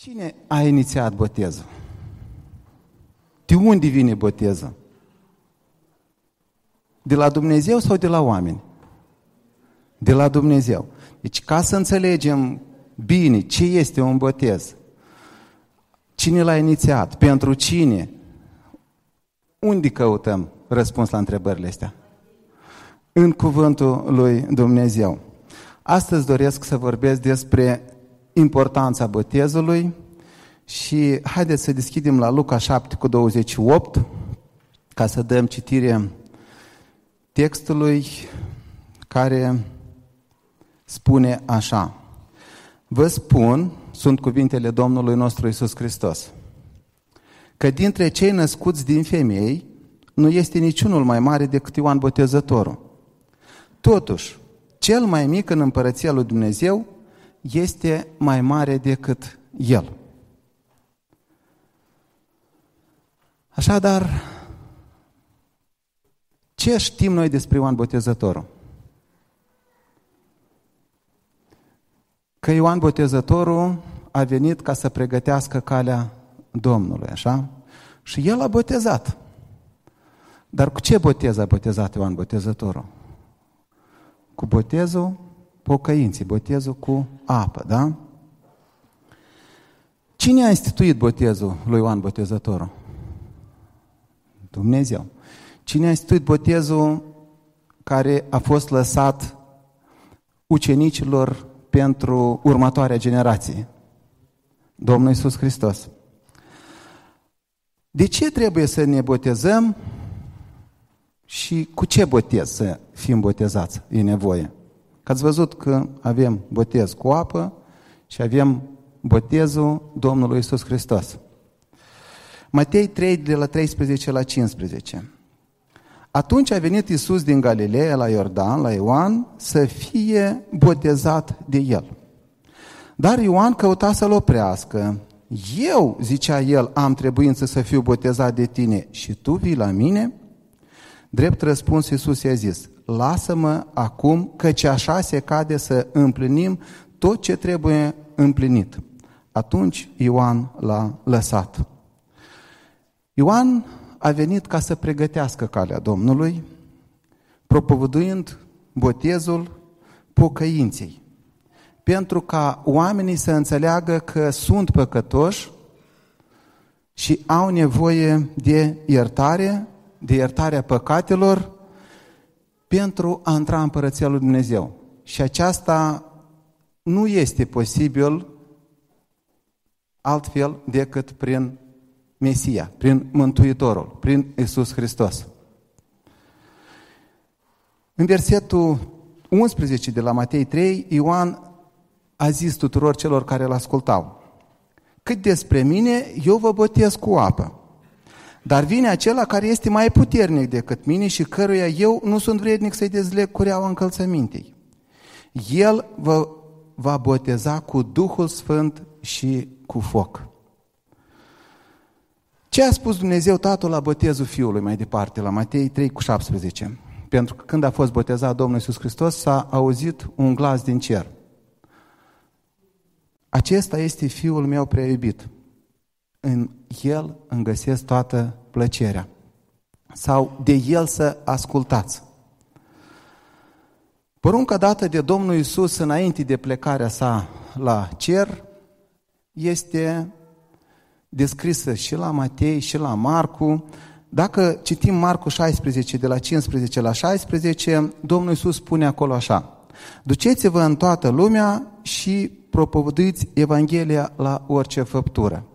Cine a inițiat botezul? De unde vine botezul? De la Dumnezeu sau de la oameni? De la Dumnezeu. Deci ca să înțelegem bine ce este un botez, cine l-a inițiat, pentru cine, unde căutăm răspuns la întrebările astea? În cuvântul lui Dumnezeu. Astăzi doresc să vorbesc despre importanța botezului și haideți să deschidem la Luca 7 cu 28 ca să dăm citire textului care spune așa. Vă spun, sunt cuvintele Domnului nostru Isus Hristos, că dintre cei născuți din femei nu este niciunul mai mare decât Ioan Botezătorul. Totuși, cel mai mic în împărăția lui Dumnezeu este mai mare decât el. Așadar, ce știm noi despre Ioan Botezătorul? Că Ioan Botezătorul a venit ca să pregătească calea Domnului, așa? Și el a botezat. Dar cu ce botez a botezat Ioan Botezătorul? Cu botezul pocăinții, botezul cu apă, da? Cine a instituit botezul lui Ioan Botezătorul? Dumnezeu. Cine a instituit botezul care a fost lăsat ucenicilor pentru următoarea generație? Domnul Iisus Hristos. De ce trebuie să ne botezăm și cu ce botez să fim botezați? E nevoie. Că ați văzut că avem botez cu apă și avem botezul Domnului Iisus Hristos. Matei 3, de la 13 la 15. Atunci a venit Iisus din Galileea la Iordan, la Ioan, să fie botezat de el. Dar Ioan căuta să-l oprească. Eu, zicea el, am trebuință să fiu botezat de tine și tu vii la mine? Drept răspuns Iisus i-a zis, lasă-mă acum, căci așa se cade să împlinim tot ce trebuie împlinit. Atunci Ioan l-a lăsat. Ioan a venit ca să pregătească calea Domnului, propovăduind botezul pocăinței, pentru ca oamenii să înțeleagă că sunt păcătoși și au nevoie de iertare, de iertarea păcatelor, pentru a intra în Împărăția lui Dumnezeu. Și aceasta nu este posibil altfel decât prin Mesia, prin Mântuitorul, prin Isus Hristos. În versetul 11 de la Matei 3, Ioan a zis tuturor celor care îl ascultau, cât despre mine, eu vă botez cu apă. Dar vine acela care este mai puternic decât mine și căruia eu nu sunt vrednic să-i dezleg cureaua încălțămintei. El vă va boteza cu Duhul Sfânt și cu foc. Ce a spus Dumnezeu Tatăl la botezul Fiului mai departe, la Matei 3 cu 17? Pentru că când a fost botezat Domnul Iisus Hristos, s-a auzit un glas din cer. Acesta este Fiul meu prea iubit. În El îmi găsesc toată plăcerea. Sau de El să ascultați. Porunca dată de Domnul Iisus înainte de plecarea sa la cer este descrisă și la Matei și la Marcu. Dacă citim Marcu 16, de la 15 la 16, Domnul Iisus spune acolo așa, Duceți-vă în toată lumea și propovăduiți Evanghelia la orice făptură.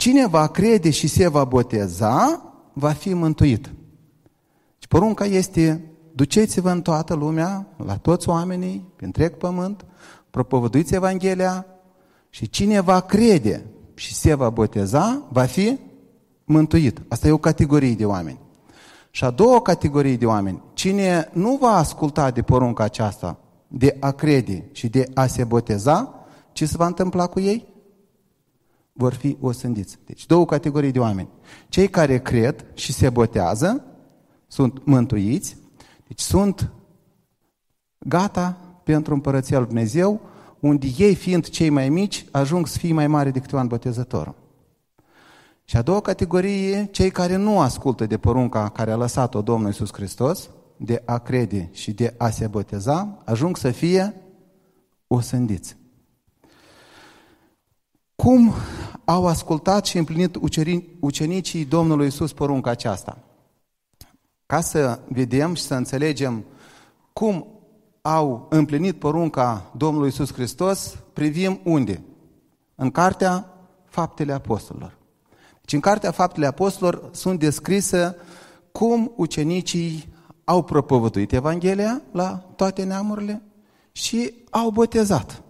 Cine va crede și se va boteza, va fi mântuit. Și porunca este, duceți-vă în toată lumea, la toți oamenii, pe întreg pământ, propovăduiți Evanghelia și cine va crede și se va boteza, va fi mântuit. Asta e o categorie de oameni. Și a doua categorie de oameni, cine nu va asculta de porunca aceasta, de a crede și de a se boteza, ce se va întâmpla cu ei? Vor fi osândiți. Deci două categorii de oameni. Cei care cred și se botează sunt mântuiți, deci sunt gata pentru împărăția lui Dumnezeu, unde ei fiind cei mai mici, ajung să fie mai mari decât Ioan Botezătorul. Și a doua categorie, cei care nu ascultă de porunca care a lăsat-o Domnul Iisus Hristos, de a crede și de a se boteza, ajung să fie osândiți. Cum au ascultat și împlinit ucenicii Domnului Iisus porunca aceasta? Ca să vedem și să înțelegem cum au împlinit porunca Domnului Iisus Hristos, privim unde? În cartea Faptele Apostolilor. Deci în cartea Faptele Apostolilor sunt descrise cum ucenicii au propovăduit Evanghelia la toate neamurile și au botezat.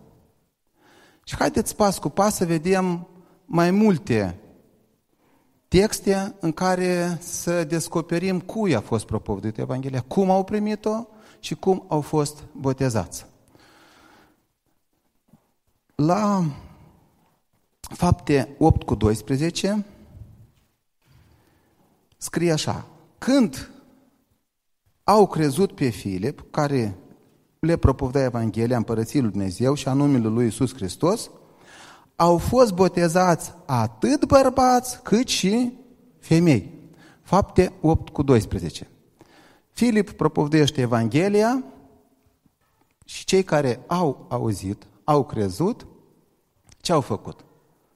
Și haideți pas cu pas să vedem mai multe texte în care să descoperim cui a fost propovăduit Evanghelia, cum au primit-o și cum au fost botezați. La fapte 8 cu 12 scrie așa, când au crezut pe Filip, care le propovădea Evanghelia Împărăției lui Dumnezeu și anumele lui Iisus Hristos, au fost botezați atât bărbați cât și femei. Fapte 8 cu 12. Filip propovădește Evanghelia și cei care au auzit, au crezut, ce au făcut?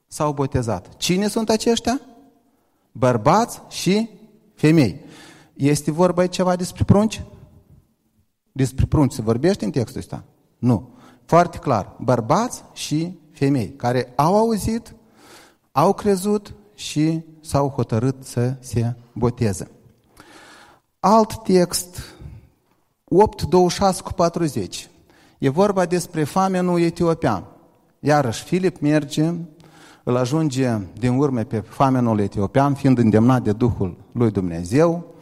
S-au botezat. Cine sunt aceștia? Bărbați și femei. Este vorba aici ceva despre prunci? Despre prunci se vorbește în textul ăsta? Nu. Foarte clar. Bărbați și femei care au auzit, au crezut și s-au hotărât să se boteze. Alt text, 8, 26 cu 40. E vorba despre famenul etiopian. Iarăși Filip merge, îl ajunge din urmă pe famenul etiopian, fiind îndemnat de Duhul lui Dumnezeu,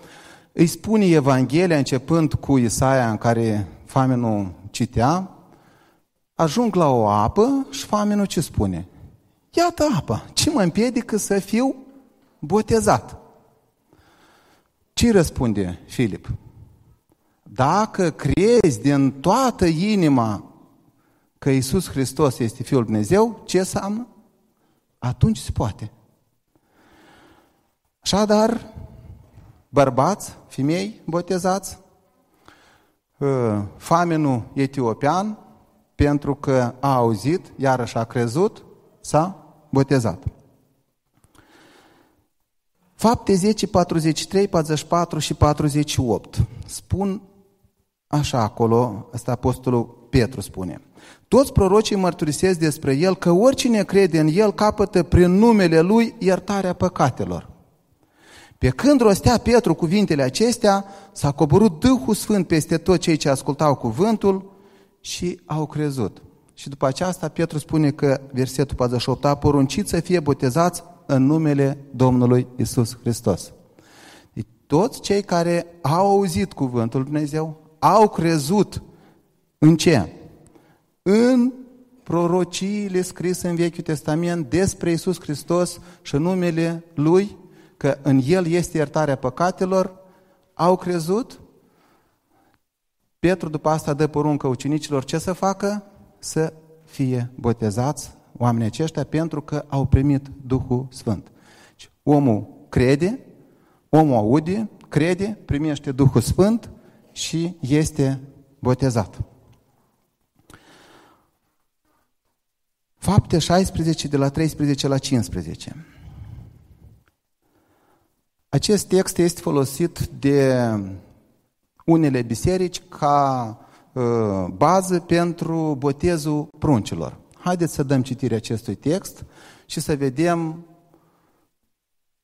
îi spune Evanghelia începând cu Isaia în care famenul citea, ajung la o apă și famenul ce spune? Iată apa, ce mă împiedică să fiu botezat? Ce răspunde Filip? Dacă crezi din toată inima că Iisus Hristos este Fiul Dumnezeu, ce înseamnă? Atunci se poate. Așadar, bărbați, femei botezați, ă, famenul etiopian, pentru că a auzit, iarăși a crezut, s-a botezat. Fapte 10, 43, 44 și 48 spun așa acolo, ăsta apostolul Petru spune. Toți prorocii mărturisesc despre el că oricine crede în el capătă prin numele lui iertarea păcatelor. Pe când rostea Petru cuvintele acestea, s-a coborât Duhul Sfânt peste tot cei ce ascultau cuvântul și au crezut. Și după aceasta Petru spune că, versetul 48, a poruncit să fie botezați în numele Domnului Isus Hristos. Deci, toți cei care au auzit cuvântul Dumnezeu, au crezut în ce? În prorociile scrise în Vechiul Testament despre Isus Hristos și numele Lui că în El este iertarea păcatelor, au crezut. Petru după asta dă poruncă ucenicilor ce să facă? Să fie botezați oamenii aceștia pentru că au primit Duhul Sfânt. Deci, omul crede, omul aude, crede, primește Duhul Sfânt și este botezat. Fapte 16 de la 13 la 15. Acest text este folosit de unele biserici ca uh, bază pentru botezul pruncilor. Haideți să dăm citire acestui text și să vedem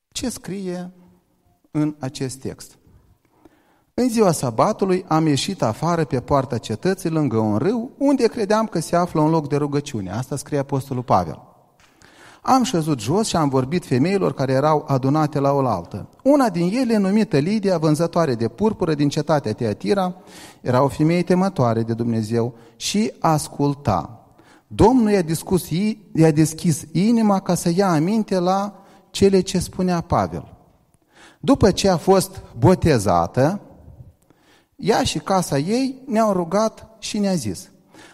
ce scrie în acest text. În ziua sabatului am ieșit afară pe poarta cetății lângă un râu, unde credeam că se află un loc de rugăciune. Asta scrie Apostolul Pavel. Am șezut jos și am vorbit femeilor care erau adunate la oaltă. Una din ele, numită Lidia, vânzătoare de purpură din cetatea Teatira, era o femeie temătoare de Dumnezeu și asculta. Domnul i-a, discus, i-a deschis inima ca să ia aminte la cele ce spunea Pavel. După ce a fost botezată, ea și casa ei ne-au rugat și ne-a zis,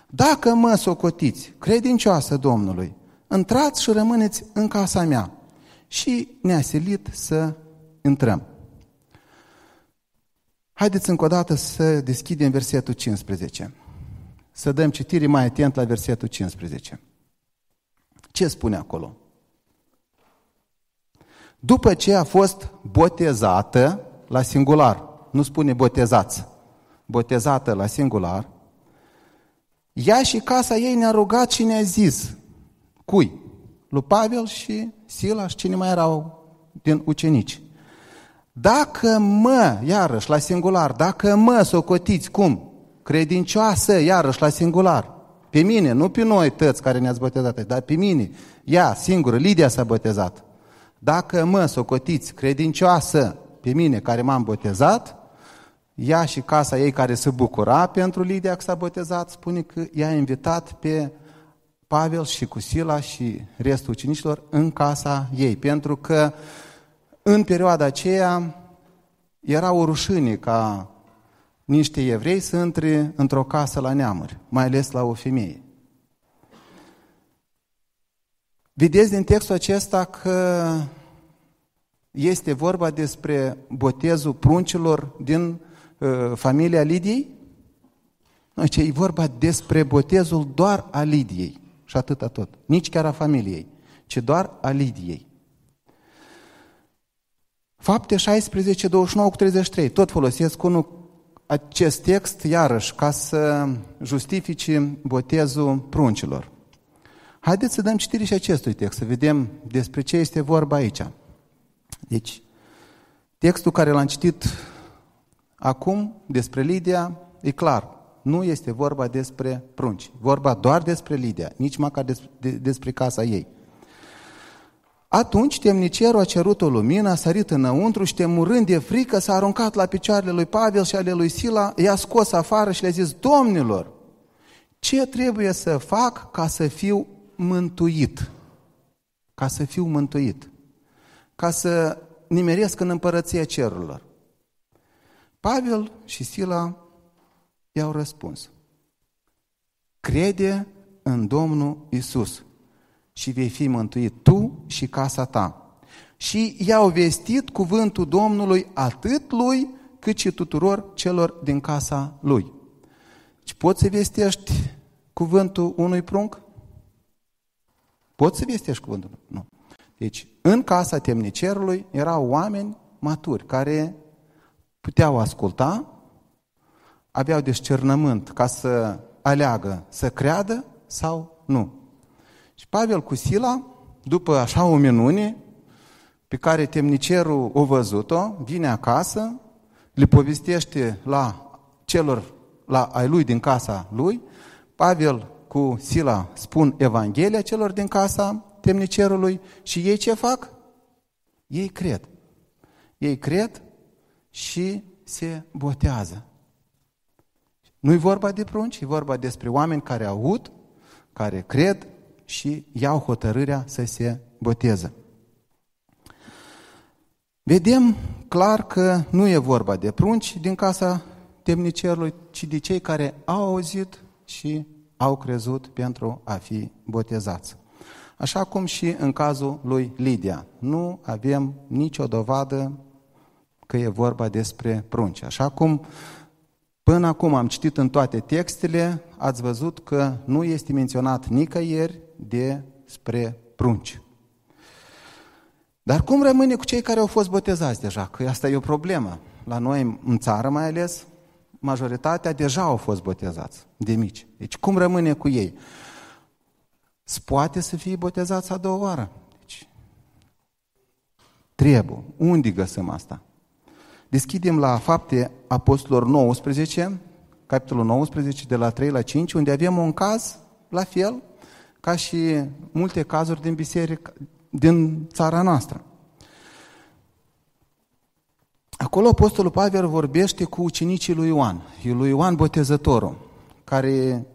Dacă mă socotiți credincioasă Domnului, intrați și rămâneți în casa mea. Și ne-a silit să intrăm. Haideți încă o dată să deschidem versetul 15. Să dăm citire mai atent la versetul 15. Ce spune acolo? După ce a fost botezată la singular, nu spune botezați, botezată la singular, ea și casa ei ne-a rugat și ne-a zis, cui? Lui Pavel și Sila și cine mai erau din ucenici. Dacă mă, iarăși la singular, dacă mă socotiți cum? Credincioasă, iarăși la singular. Pe mine, nu pe noi tăți care ne-ați botezat, dar pe mine. Ea, singură, Lidia s-a botezat. Dacă mă socotiți credincioasă pe mine care m-am botezat, ea și casa ei care se bucura pentru Lidia că s-a botezat, spune că i-a invitat pe Pavel și cu Sila și restul ucenicilor în casa ei, pentru că în perioada aceea era o rușine ca niște evrei să intre într-o casă la neamuri, mai ales la o femeie. Vedeți din textul acesta că este vorba despre botezul pruncilor din uh, familia Lidiei? Nu, ce e vorba despre botezul doar a Lidiei și atâta tot. Nici chiar a familiei, ci doar a Lidiei. Fapte 16, 29 cu 33. Tot folosesc unul acest text, iarăși, ca să justifice botezul pruncilor. Haideți să dăm citire și acestui text, să vedem despre ce este vorba aici. Deci, textul care l-am citit acum despre Lidia e clar. Nu este vorba despre prunci. Vorba doar despre Lidia, nici măcar despre casa ei. Atunci temnicerul a cerut o lumină, a sărit înăuntru și temurând de frică s-a aruncat la picioarele lui Pavel și ale lui Sila, i-a scos afară și le-a zis, Domnilor, ce trebuie să fac ca să fiu mântuit? Ca să fiu mântuit. Ca să nimeresc în împărăția cerurilor. Pavel și Sila i-au răspuns. Crede în Domnul Isus și vei fi mântuit tu și casa ta. Și i-au vestit cuvântul Domnului atât lui cât și tuturor celor din casa lui. Și poți să vestești cuvântul unui prunc? Poți să vestești cuvântul? Nu. Deci, în casa temnicerului erau oameni maturi care puteau asculta, aveau discernământ ca să aleagă să creadă sau nu. Și Pavel cu Sila, după așa o minune, pe care temnicerul o văzut-o, vine acasă, le povestește la celor, la ai lui din casa lui, Pavel cu Sila spun Evanghelia celor din casa temnicerului și ei ce fac? Ei cred. Ei cred și se botează. Nu-i vorba de prunci, e vorba despre oameni care aud, care cred și iau hotărârea să se boteze. Vedem clar că nu e vorba de prunci din casa temnicerului, ci de cei care au auzit și au crezut pentru a fi botezați. Așa cum și în cazul lui Lidia. Nu avem nicio dovadă că e vorba despre prunci. Așa cum până acum am citit în toate textele, ați văzut că nu este menționat nicăieri despre prunci. Dar cum rămâne cu cei care au fost botezați deja? Că asta e o problemă. La noi, în țară mai ales, majoritatea deja au fost botezați de mici. Deci cum rămâne cu ei? Se poate să fie botezați a doua oară. Deci, trebuie. Unde găsim asta? Deschidem la fapte apostolilor 19, capitolul 19, de la 3 la 5, unde avem un caz, la fel, ca și multe cazuri din biserică, din țara noastră. Acolo Apostolul Pavel vorbește cu ucenicii lui Ioan, lui Ioan Botezătorul, care,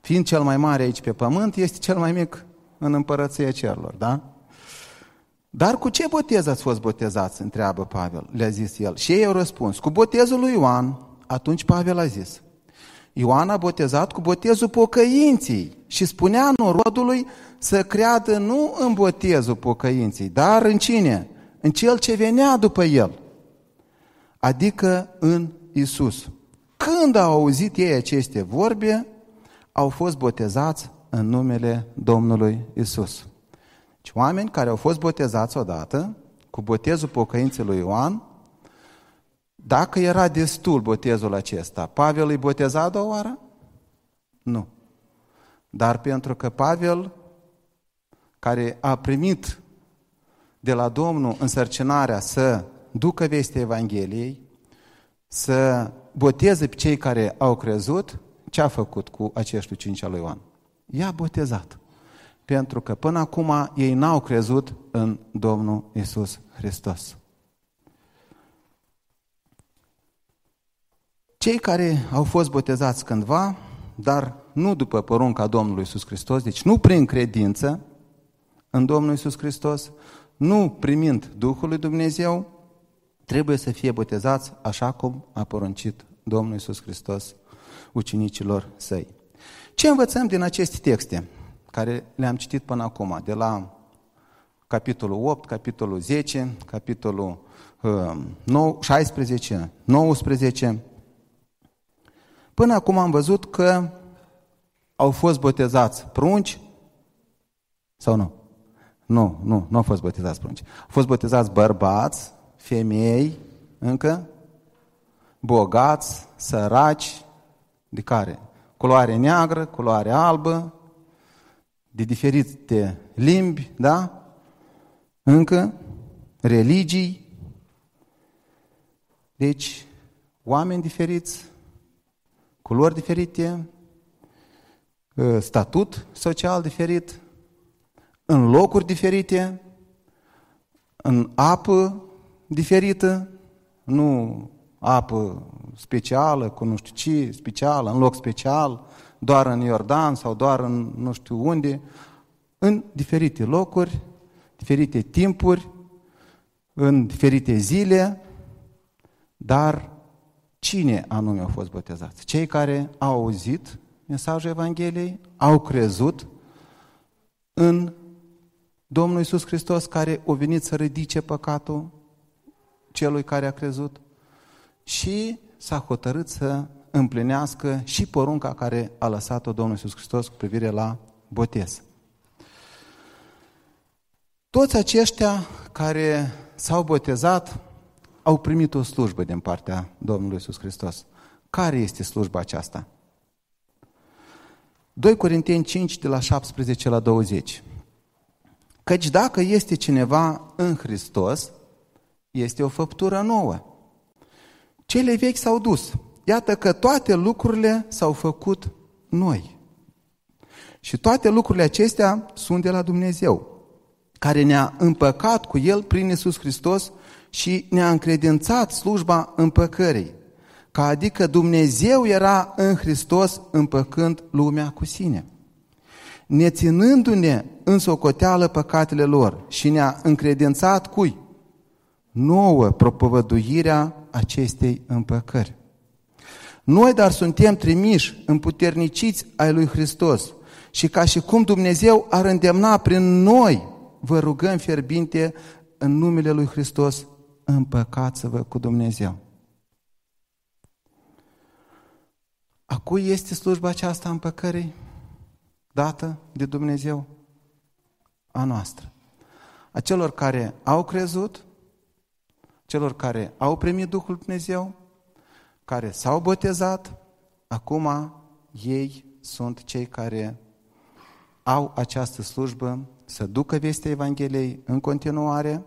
fiind cel mai mare aici pe pământ, este cel mai mic în împărăția cerurilor, da? Dar cu ce botez ați fost botezați? întreabă Pavel, le-a zis el. Și ei au răspuns, cu botezul lui Ioan. Atunci Pavel a zis, Ioan a botezat cu botezul pocăinții și spunea norodului să creadă nu în botezul pocăinții, dar în cine? În cel ce venea după el, adică în Isus. Când au auzit ei aceste vorbe, au fost botezați în numele Domnului Isus. Deci oameni care au fost botezați odată cu botezul pocăinței lui Ioan, dacă era destul botezul acesta, Pavel îi boteza a doua oară? Nu. Dar pentru că Pavel, care a primit de la Domnul însărcinarea să ducă vestea Evangheliei, să boteze pe cei care au crezut, ce a făcut cu acești cinci al lui Ioan? I-a botezat. Pentru că până acum ei n-au crezut în Domnul Isus Hristos. Cei care au fost botezați cândva, dar nu după porunca Domnului Isus Hristos, deci nu prin credință în Domnul Isus Hristos, nu primind Duhul lui Dumnezeu, trebuie să fie botezați așa cum a poruncit Domnul Isus Hristos ucenicilor săi. Ce învățăm din aceste texte care le-am citit până acum, de la capitolul 8, capitolul 10, capitolul uh, 16, 19, Până acum am văzut că au fost botezați prunci sau nu? Nu, nu, nu au fost botezați prunci. Au fost botezați bărbați, femei, încă, bogați, săraci, de care? Culoare neagră, culoare albă, de diferite limbi, da? Încă, religii. Deci, oameni diferiți, culori diferite, ă, statut social diferit, în locuri diferite, în apă diferită, nu apă specială, cu nu știu ce, specială, în loc special, doar în Iordan sau doar în nu știu unde, în diferite locuri, diferite timpuri, în diferite zile, dar Cine anume au fost botezați? Cei care au auzit mesajul Evangheliei, au crezut în Domnul Iisus Hristos care a venit să ridice păcatul celui care a crezut și s-a hotărât să împlinească și porunca care a lăsat-o Domnul Iisus Hristos cu privire la botez. Toți aceștia care s-au botezat au primit o slujbă din partea Domnului Iisus Hristos. Care este slujba aceasta? 2 Corinteni 5, de la 17 la 20. Căci dacă este cineva în Hristos, este o făptură nouă. Cele vechi s-au dus. Iată că toate lucrurile s-au făcut noi. Și toate lucrurile acestea sunt de la Dumnezeu, care ne-a împăcat cu El prin Iisus Hristos și ne-a încredințat slujba împăcării, ca adică Dumnezeu era în Hristos împăcând lumea cu sine, neținându-ne în socoteală păcatele lor și ne-a încredințat cui? Nouă propovăduirea acestei împăcări. Noi dar suntem trimiși, împuterniciți ai lui Hristos și ca și cum Dumnezeu ar îndemna prin noi, vă rugăm fierbinte în numele lui Hristos, împăcați-vă cu Dumnezeu. A cui este slujba aceasta împăcării dată de Dumnezeu? A noastră. A celor care au crezut, celor care au primit Duhul Dumnezeu, care s-au botezat, acum ei sunt cei care au această slujbă să ducă vestea Evangheliei în continuare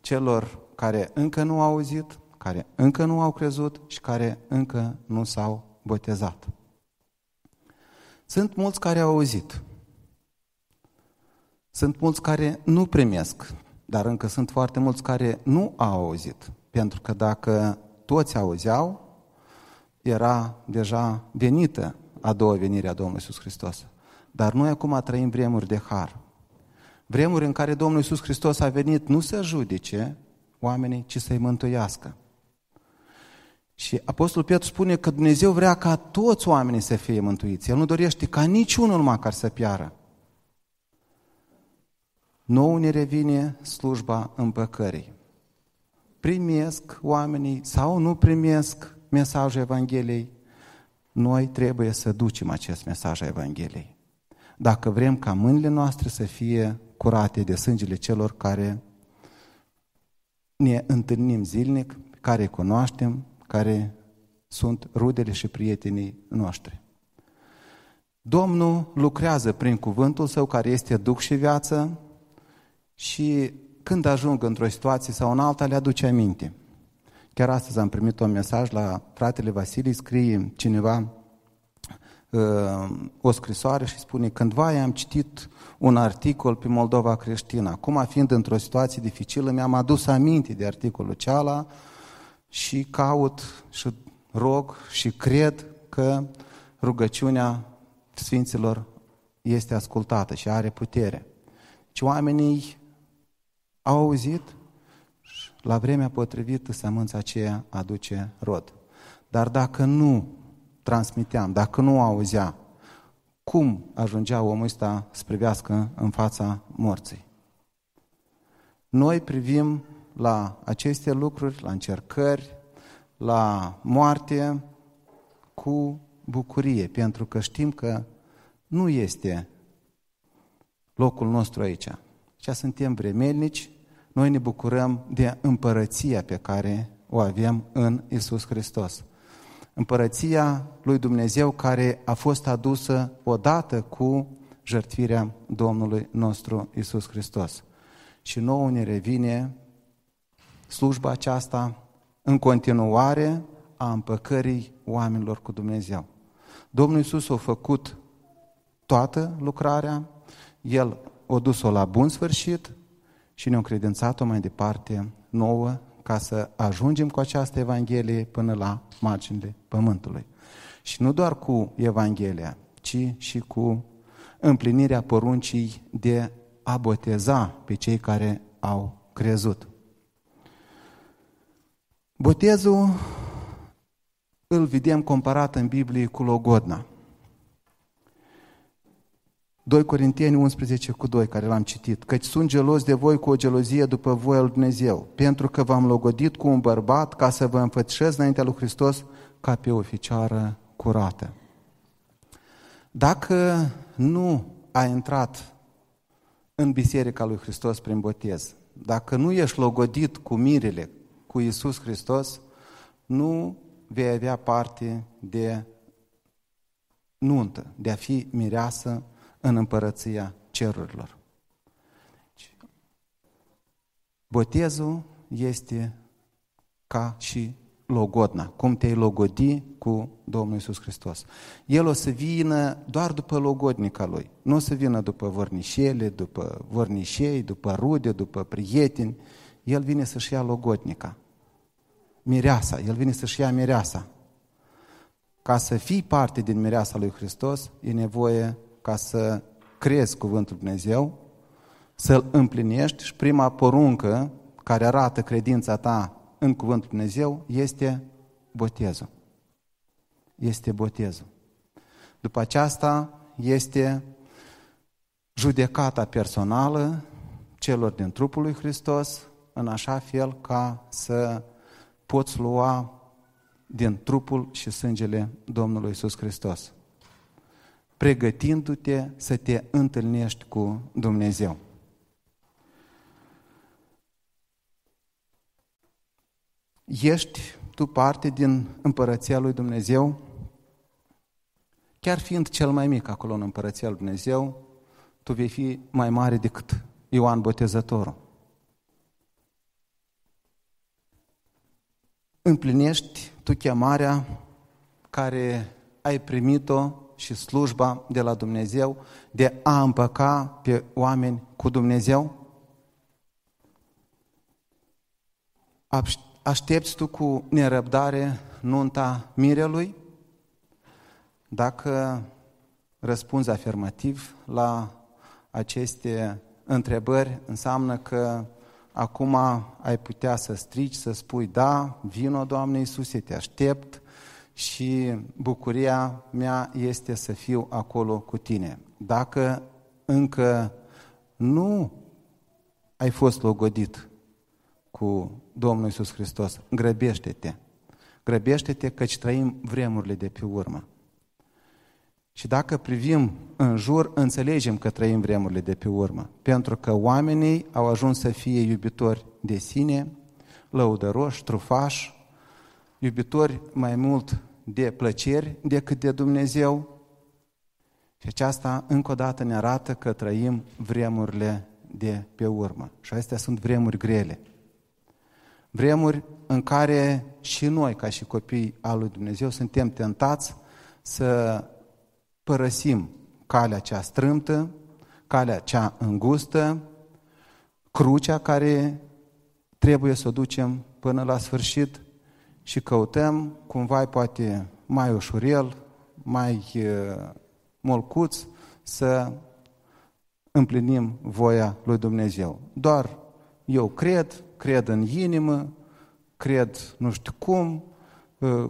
celor care încă nu au auzit, care încă nu au crezut și care încă nu s-au botezat. Sunt mulți care au auzit. Sunt mulți care nu primesc, dar încă sunt foarte mulți care nu au auzit. Pentru că dacă toți auzeau, era deja venită a doua venire a Domnului Iisus Hristos. Dar noi acum trăim vremuri de har. Vremuri în care Domnul Iisus Hristos a venit nu să judece, oamenii, ci să-i mântuiască. Și Apostolul Petru spune că Dumnezeu vrea ca toți oamenii să fie mântuiți. El nu dorește ca niciunul măcar să piară. Nou ne revine slujba împăcării. Primesc oamenii sau nu primesc mesajul Evangheliei, noi trebuie să ducem acest mesaj a Evangheliei. Dacă vrem ca mâinile noastre să fie curate de sângele celor care ne întâlnim zilnic, care cunoaștem, care sunt rudele și prietenii noștri. Domnul lucrează prin cuvântul său care este duc și viață și când ajung într-o situație sau în alta le aduce aminte. Chiar astăzi am primit un mesaj la fratele Vasile, scrie cineva uh, o scrisoare și spune cândva am citit un articol pe Moldova creștină. Acum, fiind într-o situație dificilă, mi-am adus aminte de articolul ceala și caut și rog și cred că rugăciunea Sfinților este ascultată și are putere. Ci oamenii au auzit și la vremea potrivită sămânța aceea aduce rod. Dar dacă nu transmiteam, dacă nu auzea, cum ajungea omul ăsta să privească în fața morții? Noi privim la aceste lucruri, la încercări, la moarte, cu bucurie, pentru că știm că nu este locul nostru aici. Și suntem vremelnici, noi ne bucurăm de împărăția pe care o avem în Isus Hristos. Împărăția lui Dumnezeu care a fost adusă odată cu jertfirea Domnului nostru Isus Hristos. Și nouă ne revine slujba aceasta în continuare a împăcării oamenilor cu Dumnezeu. Domnul Iisus a făcut toată lucrarea, El a dus-o la bun sfârșit și ne-a credințat-o mai departe nouă ca să ajungem cu această Evanghelie până la marginile pământului. Și nu doar cu Evanghelia, ci și cu împlinirea poruncii de a boteza pe cei care au crezut. Botezul îl vedem comparat în Biblie cu logodna. 2 Corinteni 11 cu 2, care l-am citit. Căci sunt gelos de voi cu o gelozie după voia lui Dumnezeu, pentru că v-am logodit cu un bărbat ca să vă înfățișez înaintea lui Hristos ca pe o ficioară curată. Dacă nu ai intrat în Biserica lui Hristos prin botez, dacă nu ești logodit cu mirele, cu Isus Hristos, nu vei avea parte de nuntă, de a fi mireasă în împărăția cerurilor. Botezul este ca și logodna, cum te-ai logodi cu Domnul Isus Hristos. El o să vină doar după logodnica lui, nu o să vină după vornișele, după vornișei, după rude, după prieteni. El vine să-și ia logodnica mireasa, el vine să-și ia mireasa. Ca să fii parte din mireasa lui Hristos, e nevoie ca să crezi cuvântul Dumnezeu, să-l împlinești și prima poruncă care arată credința ta în cuvântul Dumnezeu este botezul. Este botezul. După aceasta este judecata personală celor din trupul lui Hristos, în așa fel ca să poți lua din trupul și sângele Domnului Isus Hristos, pregătindu-te să te întâlnești cu Dumnezeu. Ești tu parte din împărăția lui Dumnezeu? Chiar fiind cel mai mic acolo în împărăția lui Dumnezeu, tu vei fi mai mare decât Ioan Botezătorul. împlinești tu chemarea care ai primit-o și slujba de la Dumnezeu de a împăca pe oameni cu Dumnezeu? Aștepți tu cu nerăbdare nunta mirelui? Dacă răspunzi afirmativ la aceste întrebări, înseamnă că acum ai putea să strici, să spui, da, vino, Doamne Iisuse, te aștept și bucuria mea este să fiu acolo cu tine. Dacă încă nu ai fost logodit cu Domnul Iisus Hristos, grăbește-te. Grăbește-te căci trăim vremurile de pe urmă. Și dacă privim în jur, înțelegem că trăim vremurile de pe urmă. Pentru că oamenii au ajuns să fie iubitori de sine, lăudăroși, trufași, iubitori mai mult de plăceri decât de Dumnezeu. Și aceasta încă o dată ne arată că trăim vremurile de pe urmă. Și astea sunt vremuri grele. Vremuri în care și noi, ca și copii al lui Dumnezeu, suntem tentați să părăsim calea cea strâmtă, calea cea îngustă, crucea care trebuie să o ducem până la sfârșit și căutăm cumva poate mai ușurel, mai molcuț să împlinim voia lui Dumnezeu. Doar eu cred, cred în inimă, cred nu știu cum,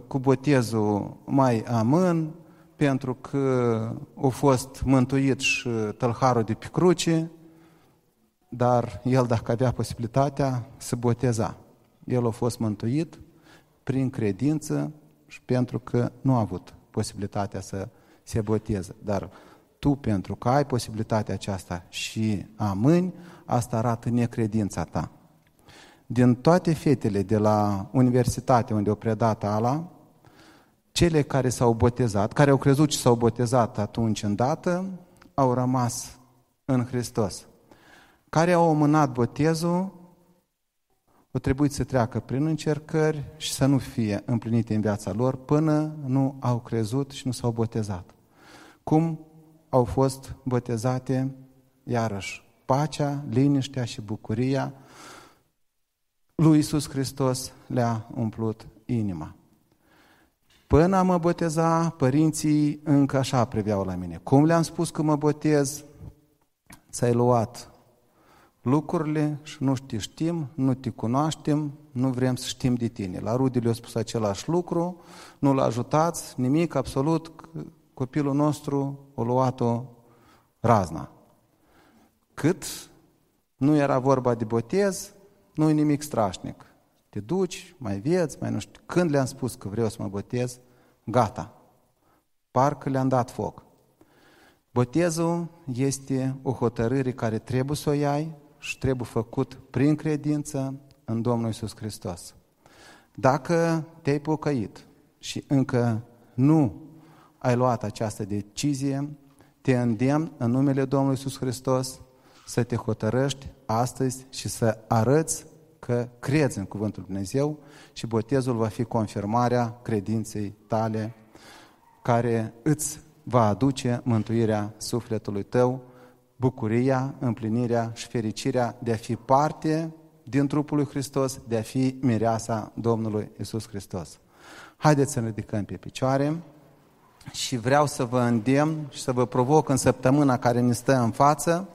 cu botezul mai amân, pentru că a fost mântuit și tălharul de pe cruce, dar el dacă avea posibilitatea să boteza. El a fost mântuit prin credință și pentru că nu a avut posibilitatea să se boteze. Dar tu, pentru că ai posibilitatea aceasta și amâni, asta arată necredința ta. Din toate fetele de la universitate unde au predat ala, cele care s-au botezat, care au crezut și s-au botezat atunci îndată, au rămas în Hristos. Care au omânat botezul, au trebuit să treacă prin încercări și să nu fie împlinite în viața lor până nu au crezut și nu s-au botezat. Cum au fost botezate, iarăși, pacea, liniștea și bucuria lui Isus Hristos le-a umplut inima. Până mă boteza, părinții încă așa priveau la mine. Cum le-am spus că mă botez, ți-ai luat lucrurile și nu te știm, nu te cunoaștem, nu vrem să știm de tine. La rudele a spus același lucru, nu-l ajutați, nimic, absolut, copilul nostru a luat-o razna. Cât nu era vorba de botez, nu e nimic strașnic. Te duci, mai vieți, mai nu știu. Când le-am spus că vreau să mă botez, gata. Parcă le-am dat foc. Botezul este o hotărâre care trebuie să o iai și trebuie făcut prin credință în Domnul Isus Hristos. Dacă te-ai pocăit și încă nu ai luat această decizie, te îndemn în numele Domnului Isus Hristos să te hotărăști astăzi și să arăți că crezi în Cuvântul Dumnezeu și botezul va fi confirmarea credinței tale care îți va aduce mântuirea sufletului tău, bucuria, împlinirea și fericirea de a fi parte din trupul lui Hristos, de a fi mireasa Domnului Isus Hristos. Haideți să ne ridicăm pe picioare și vreau să vă îndemn și să vă provoc în săptămâna care ne stă în față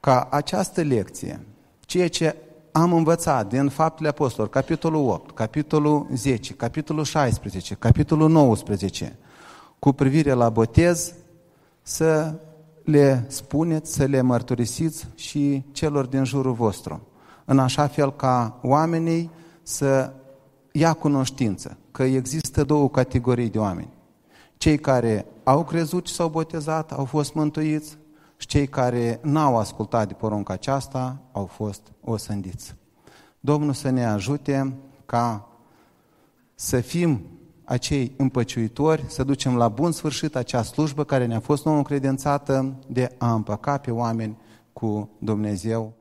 ca această lecție, ceea ce am învățat din Faptele Apostolilor, capitolul 8, capitolul 10, capitolul 16, capitolul 19, cu privire la botez, să le spuneți, să le mărturisiți și celor din jurul vostru, în așa fel ca oamenii să ia cunoștință că există două categorii de oameni. Cei care au crezut și s-au botezat, au fost mântuiți și cei care n-au ascultat de porunca aceasta au fost osândiți. Domnul să ne ajute ca să fim acei împăciuitori, să ducem la bun sfârșit acea slujbă care ne-a fost nouă încredințată de a împăca pe oameni cu Dumnezeu.